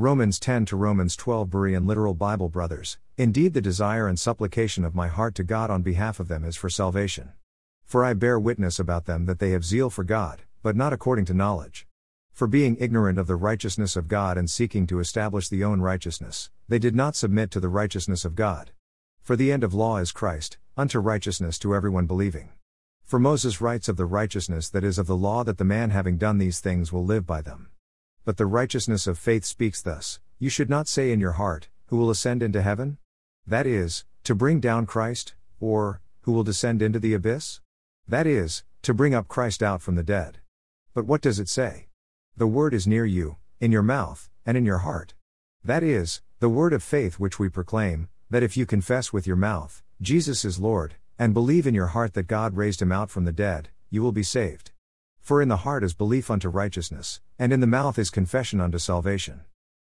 Romans 10 to Romans 12 Berean literal Bible brothers, indeed the desire and supplication of my heart to God on behalf of them is for salvation. For I bear witness about them that they have zeal for God, but not according to knowledge. For being ignorant of the righteousness of God and seeking to establish the own righteousness, they did not submit to the righteousness of God. For the end of law is Christ, unto righteousness to everyone believing. For Moses writes of the righteousness that is of the law that the man having done these things will live by them. But the righteousness of faith speaks thus You should not say in your heart, Who will ascend into heaven? That is, to bring down Christ, or, Who will descend into the abyss? That is, to bring up Christ out from the dead. But what does it say? The word is near you, in your mouth, and in your heart. That is, the word of faith which we proclaim, that if you confess with your mouth, Jesus is Lord, and believe in your heart that God raised him out from the dead, you will be saved. For in the heart is belief unto righteousness, and in the mouth is confession unto salvation.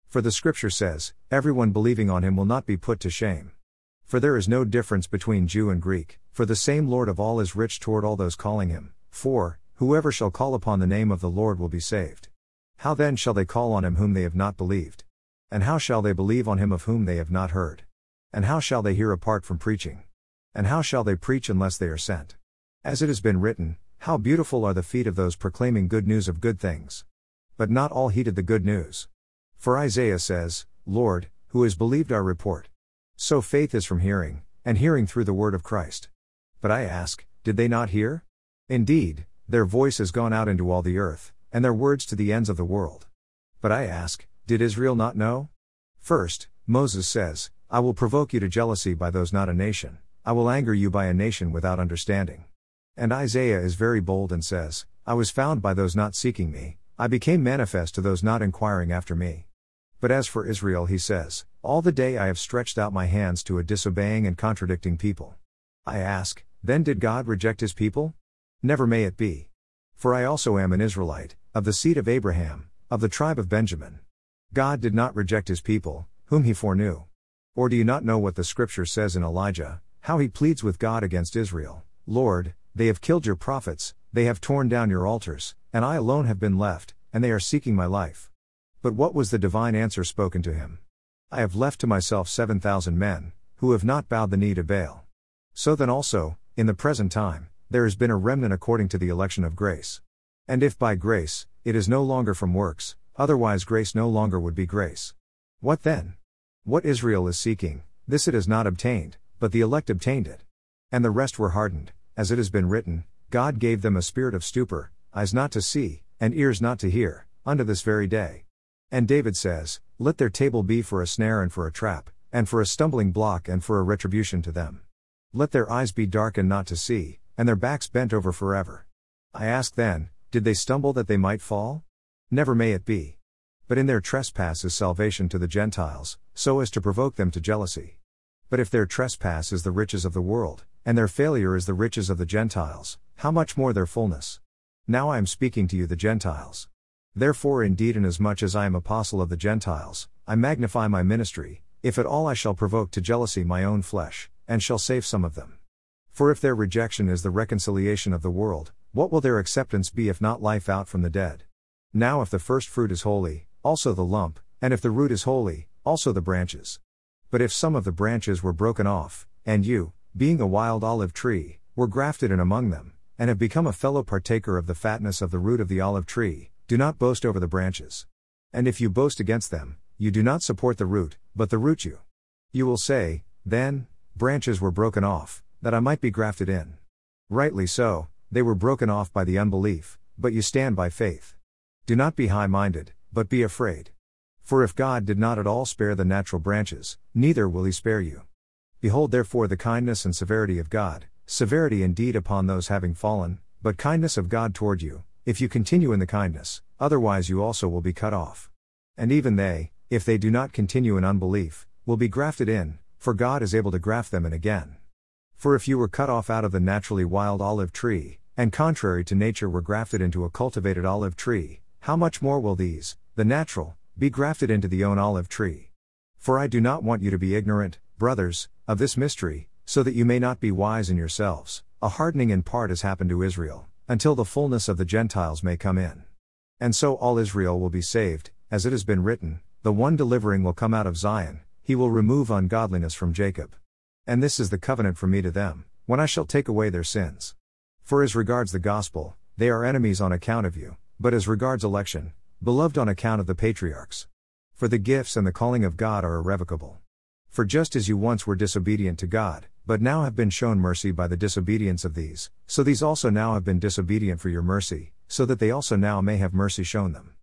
For the scripture says, Everyone believing on him will not be put to shame. For there is no difference between Jew and Greek, for the same Lord of all is rich toward all those calling him. For, whoever shall call upon the name of the Lord will be saved. How then shall they call on him whom they have not believed? And how shall they believe on him of whom they have not heard? And how shall they hear apart from preaching? And how shall they preach unless they are sent? As it has been written, How beautiful are the feet of those proclaiming good news of good things! But not all heeded the good news. For Isaiah says, Lord, who has believed our report? So faith is from hearing, and hearing through the word of Christ. But I ask, did they not hear? Indeed, their voice has gone out into all the earth, and their words to the ends of the world. But I ask, did Israel not know? First, Moses says, I will provoke you to jealousy by those not a nation, I will anger you by a nation without understanding. And Isaiah is very bold and says, I was found by those not seeking me, I became manifest to those not inquiring after me. But as for Israel, he says, All the day I have stretched out my hands to a disobeying and contradicting people. I ask, then did God reject his people? Never may it be. For I also am an Israelite, of the seed of Abraham, of the tribe of Benjamin. God did not reject his people, whom he foreknew. Or do you not know what the scripture says in Elijah, how he pleads with God against Israel? Lord, they have killed your prophets, they have torn down your altars, and I alone have been left, and they are seeking my life. But what was the divine answer spoken to him? I have left to myself seven thousand men, who have not bowed the knee to Baal. So then also, in the present time, there has been a remnant according to the election of grace. And if by grace, it is no longer from works, otherwise grace no longer would be grace. What then? What Israel is seeking, this it has not obtained, but the elect obtained it. And the rest were hardened, as it has been written, God gave them a spirit of stupor, eyes not to see, and ears not to hear, unto this very day. And David says, Let their table be for a snare and for a trap, and for a stumbling block and for a retribution to them. Let their eyes be darkened not to see, and their backs bent over forever. I ask then, did they stumble that they might fall? Never may it be. But in their trespass is salvation to the Gentiles, so as to provoke them to jealousy. But if their trespass is the riches of the world, and their failure is the riches of the Gentiles, how much more their fullness? Now I am speaking to you, the Gentiles. Therefore, indeed, inasmuch as I am apostle of the Gentiles, I magnify my ministry, if at all I shall provoke to jealousy my own flesh, and shall save some of them. For if their rejection is the reconciliation of the world, what will their acceptance be if not life out from the dead? Now, if the first fruit is holy, also the lump, and if the root is holy, also the branches. But if some of the branches were broken off, and you, being a wild olive tree, were grafted in among them, and have become a fellow partaker of the fatness of the root of the olive tree, do not boast over the branches. And if you boast against them, you do not support the root, but the root you. You will say, Then, branches were broken off, that I might be grafted in. Rightly so, they were broken off by the unbelief, but you stand by faith. Do not be high minded, but be afraid. For if God did not at all spare the natural branches, neither will he spare you. Behold therefore the kindness and severity of God, severity indeed upon those having fallen, but kindness of God toward you, if you continue in the kindness, otherwise you also will be cut off. And even they, if they do not continue in unbelief, will be grafted in, for God is able to graft them in again. For if you were cut off out of the naturally wild olive tree, and contrary to nature were grafted into a cultivated olive tree, how much more will these, the natural, be grafted into the own olive tree? For I do not want you to be ignorant, brothers, of this mystery, so that you may not be wise in yourselves. A hardening in part has happened to Israel until the fullness of the Gentiles may come in. And so all Israel will be saved, as it has been written, the one delivering will come out of Zion, he will remove ungodliness from Jacob. And this is the covenant for me to them, when I shall take away their sins. For as regards the gospel, they are enemies on account of you, but as regards election, beloved on account of the patriarchs. For the gifts and the calling of God are irrevocable. For just as you once were disobedient to God, but now have been shown mercy by the disobedience of these, so these also now have been disobedient for your mercy, so that they also now may have mercy shown them.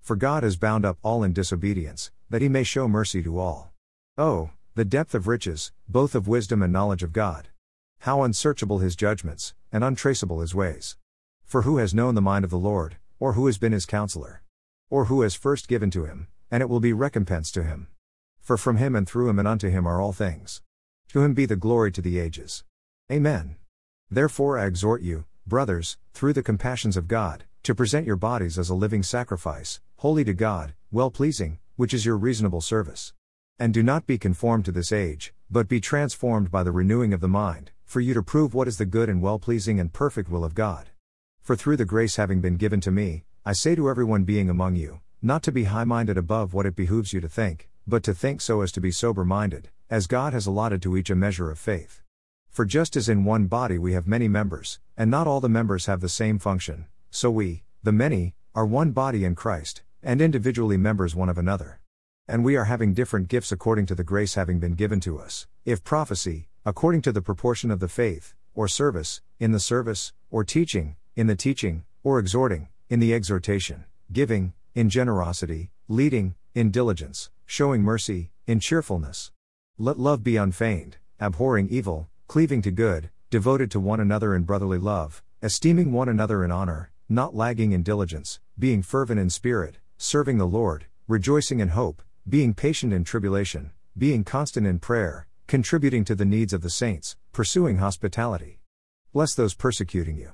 For God has bound up all in disobedience, that he may show mercy to all. Oh, the depth of riches, both of wisdom and knowledge of God. How unsearchable his judgments, and untraceable his ways. For who has known the mind of the Lord, or who has been his counselor? Or who has first given to him, and it will be recompensed to him? For from him and through him and unto him are all things. To him be the glory to the ages. Amen. Therefore I exhort you, brothers, through the compassions of God, to present your bodies as a living sacrifice, holy to God, well pleasing, which is your reasonable service. And do not be conformed to this age, but be transformed by the renewing of the mind, for you to prove what is the good and well pleasing and perfect will of God. For through the grace having been given to me, I say to everyone being among you, not to be high minded above what it behooves you to think, but to think so as to be sober minded, as God has allotted to each a measure of faith. For just as in one body we have many members, and not all the members have the same function, so we, the many, are one body in Christ, and individually members one of another. And we are having different gifts according to the grace having been given to us, if prophecy, according to the proportion of the faith, or service, in the service, or teaching, in the teaching, or exhorting, in the exhortation, giving, in generosity, leading, in diligence, showing mercy, in cheerfulness. Let love be unfeigned, abhorring evil, cleaving to good, devoted to one another in brotherly love, esteeming one another in honor, not lagging in diligence, being fervent in spirit, serving the Lord, rejoicing in hope, being patient in tribulation, being constant in prayer, contributing to the needs of the saints, pursuing hospitality. Bless those persecuting you.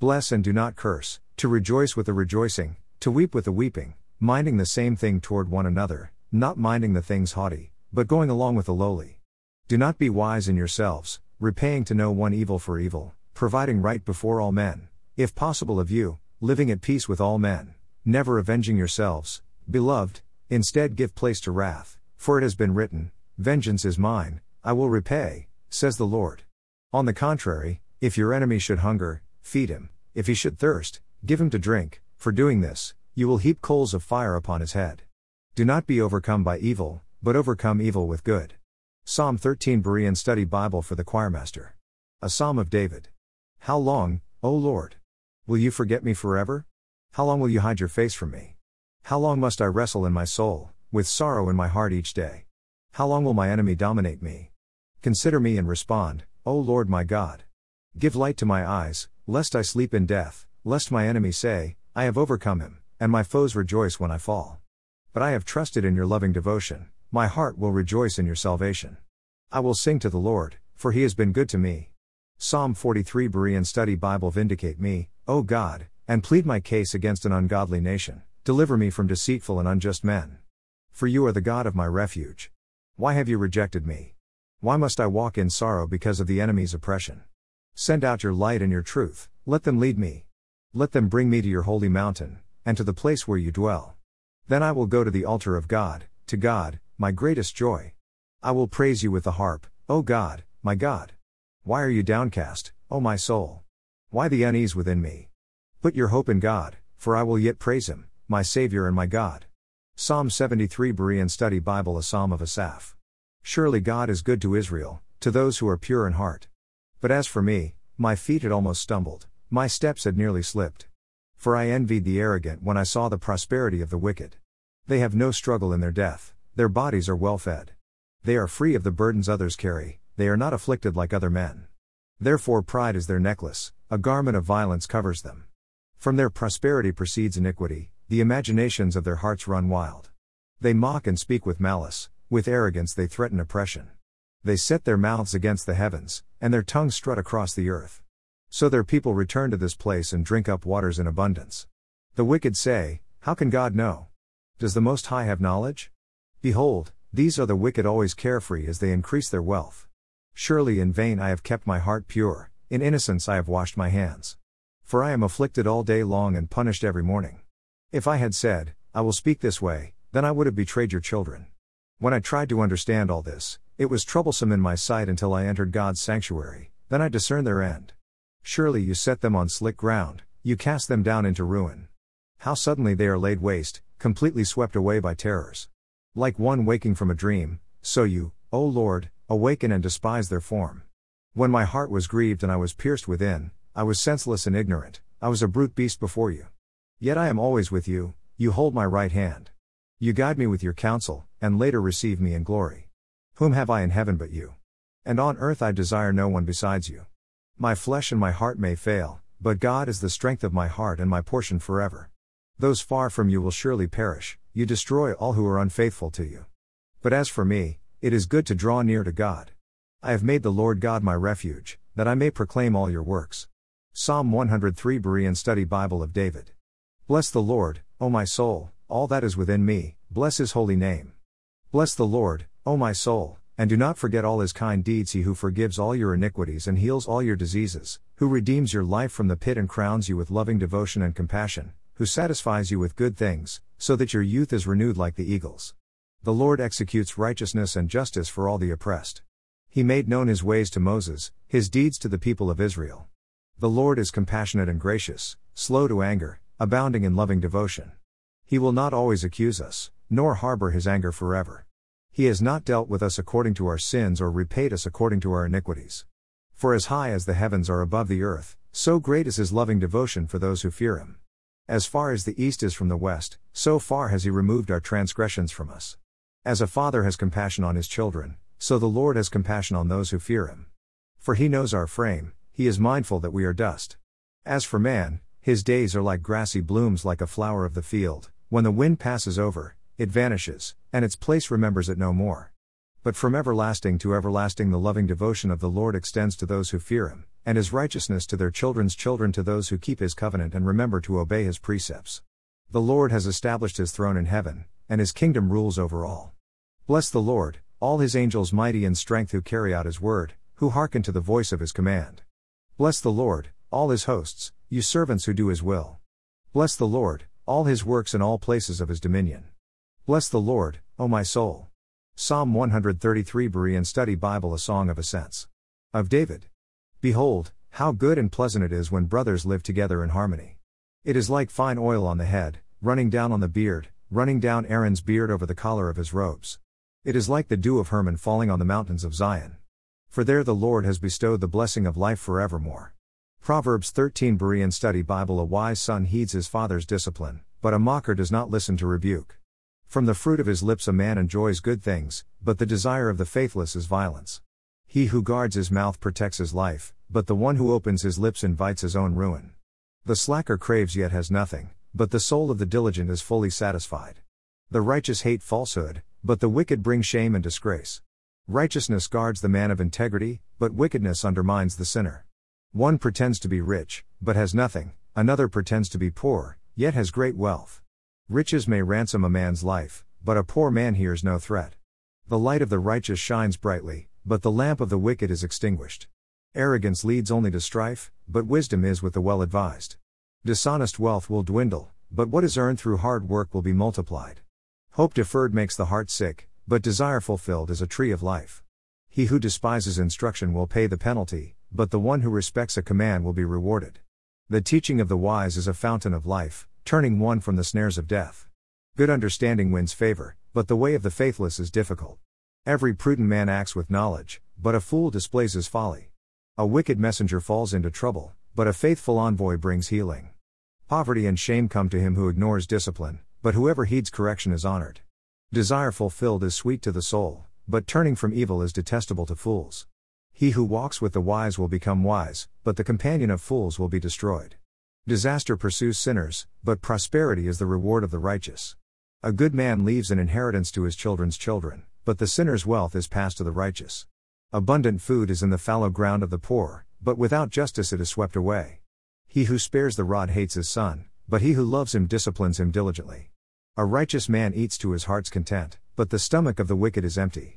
Bless and do not curse, to rejoice with the rejoicing, to weep with the weeping, minding the same thing toward one another, not minding the things haughty, but going along with the lowly. Do not be wise in yourselves, repaying to no one evil for evil, providing right before all men, if possible of you, living at peace with all men, never avenging yourselves, beloved, instead give place to wrath, for it has been written, Vengeance is mine, I will repay, says the Lord. On the contrary, if your enemy should hunger, feed him, if he should thirst, give him to drink, for doing this, you will heap coals of fire upon his head. Do not be overcome by evil, but overcome evil with good. Psalm 13 Berean Study Bible for the Choirmaster. A Psalm of David. How long, O Lord? Will you forget me forever? How long will you hide your face from me? How long must I wrestle in my soul, with sorrow in my heart each day? How long will my enemy dominate me? Consider me and respond, O Lord my God. Give light to my eyes, lest I sleep in death, lest my enemy say, I have overcome him, and my foes rejoice when I fall. But I have trusted in your loving devotion, my heart will rejoice in your salvation. I will sing to the Lord, for he has been good to me. Psalm 43 Berean Study Bible Vindicate me, O God, and plead my case against an ungodly nation, deliver me from deceitful and unjust men. For you are the God of my refuge. Why have you rejected me? Why must I walk in sorrow because of the enemy's oppression? Send out your light and your truth, let them lead me. Let them bring me to your holy mountain, and to the place where you dwell. Then I will go to the altar of God, to God, my greatest joy. I will praise you with the harp, O God, my God. Why are you downcast, O my soul? Why the unease within me? Put your hope in God, for I will yet praise him, my Savior and my God. Psalm 73 Berean Study Bible A Psalm of Asaph. Surely God is good to Israel, to those who are pure in heart. But as for me, my feet had almost stumbled, my steps had nearly slipped. For I envied the arrogant when I saw the prosperity of the wicked. They have no struggle in their death, their bodies are well fed. They are free of the burdens others carry, they are not afflicted like other men. Therefore, pride is their necklace, a garment of violence covers them. From their prosperity proceeds iniquity, the imaginations of their hearts run wild. They mock and speak with malice, with arrogance they threaten oppression. They set their mouths against the heavens, and their tongues strut across the earth. So their people return to this place and drink up waters in abundance. The wicked say, How can God know? Does the Most High have knowledge? Behold, these are the wicked always carefree as they increase their wealth. Surely in vain I have kept my heart pure, in innocence I have washed my hands. For I am afflicted all day long and punished every morning. If I had said, I will speak this way, then I would have betrayed your children. When I tried to understand all this, it was troublesome in my sight until I entered God's sanctuary, then I discerned their end. Surely you set them on slick ground, you cast them down into ruin. How suddenly they are laid waste, completely swept away by terrors. Like one waking from a dream, so you, O Lord, awaken and despise their form. When my heart was grieved and I was pierced within, I was senseless and ignorant, I was a brute beast before you. Yet I am always with you, you hold my right hand. You guide me with your counsel, and later receive me in glory. Whom have I in heaven but you? And on earth I desire no one besides you. My flesh and my heart may fail, but God is the strength of my heart and my portion forever. Those far from you will surely perish, you destroy all who are unfaithful to you. But as for me, it is good to draw near to God. I have made the Lord God my refuge, that I may proclaim all your works. Psalm 103 Berean Study Bible of David. Bless the Lord, O my soul, all that is within me, bless his holy name. Bless the Lord, O my soul, and do not forget all his kind deeds, he who forgives all your iniquities and heals all your diseases, who redeems your life from the pit and crowns you with loving devotion and compassion, who satisfies you with good things, so that your youth is renewed like the eagles. The Lord executes righteousness and justice for all the oppressed. He made known his ways to Moses, his deeds to the people of Israel. The Lord is compassionate and gracious, slow to anger, abounding in loving devotion. He will not always accuse us, nor harbor his anger forever. He has not dealt with us according to our sins or repaid us according to our iniquities. For as high as the heavens are above the earth, so great is his loving devotion for those who fear him. As far as the east is from the west, so far has he removed our transgressions from us. As a father has compassion on his children, so the Lord has compassion on those who fear him. For he knows our frame, he is mindful that we are dust. As for man, his days are like grassy blooms like a flower of the field, when the wind passes over, it vanishes, and its place remembers it no more. But from everlasting to everlasting the loving devotion of the Lord extends to those who fear him, and his righteousness to their children's children to those who keep his covenant and remember to obey his precepts. The Lord has established his throne in heaven, and his kingdom rules over all. Bless the Lord, all his angels mighty in strength who carry out his word, who hearken to the voice of his command. Bless the Lord, all his hosts, you servants who do his will. Bless the Lord, all his works in all places of his dominion. Bless the Lord, O my soul. Psalm 133 Berean Study Bible A Song of Ascents. Of David. Behold, how good and pleasant it is when brothers live together in harmony. It is like fine oil on the head, running down on the beard, running down Aaron's beard over the collar of his robes. It is like the dew of Hermon falling on the mountains of Zion. For there the Lord has bestowed the blessing of life forevermore. Proverbs 13 Berean Study Bible A wise son heeds his father's discipline, but a mocker does not listen to rebuke. From the fruit of his lips a man enjoys good things, but the desire of the faithless is violence. He who guards his mouth protects his life, but the one who opens his lips invites his own ruin. The slacker craves yet has nothing, but the soul of the diligent is fully satisfied. The righteous hate falsehood, but the wicked bring shame and disgrace. Righteousness guards the man of integrity, but wickedness undermines the sinner. One pretends to be rich, but has nothing, another pretends to be poor, yet has great wealth. Riches may ransom a man's life, but a poor man hears no threat. The light of the righteous shines brightly, but the lamp of the wicked is extinguished. Arrogance leads only to strife, but wisdom is with the well advised. Dishonest wealth will dwindle, but what is earned through hard work will be multiplied. Hope deferred makes the heart sick, but desire fulfilled is a tree of life. He who despises instruction will pay the penalty, but the one who respects a command will be rewarded. The teaching of the wise is a fountain of life, turning one from the snares of death. Good understanding wins favor, but the way of the faithless is difficult. Every prudent man acts with knowledge, but a fool displays his folly. A wicked messenger falls into trouble, but a faithful envoy brings healing. Poverty and shame come to him who ignores discipline, but whoever heeds correction is honored. Desire fulfilled is sweet to the soul, but turning from evil is detestable to fools. He who walks with the wise will become wise, but the companion of fools will be destroyed. Disaster pursues sinners, but prosperity is the reward of the righteous. A good man leaves an inheritance to his children's children, but the sinner's wealth is passed to the righteous. Abundant food is in the fallow ground of the poor, but without justice it is swept away. He who spares the rod hates his son, but he who loves him disciplines him diligently. A righteous man eats to his heart's content, but the stomach of the wicked is empty.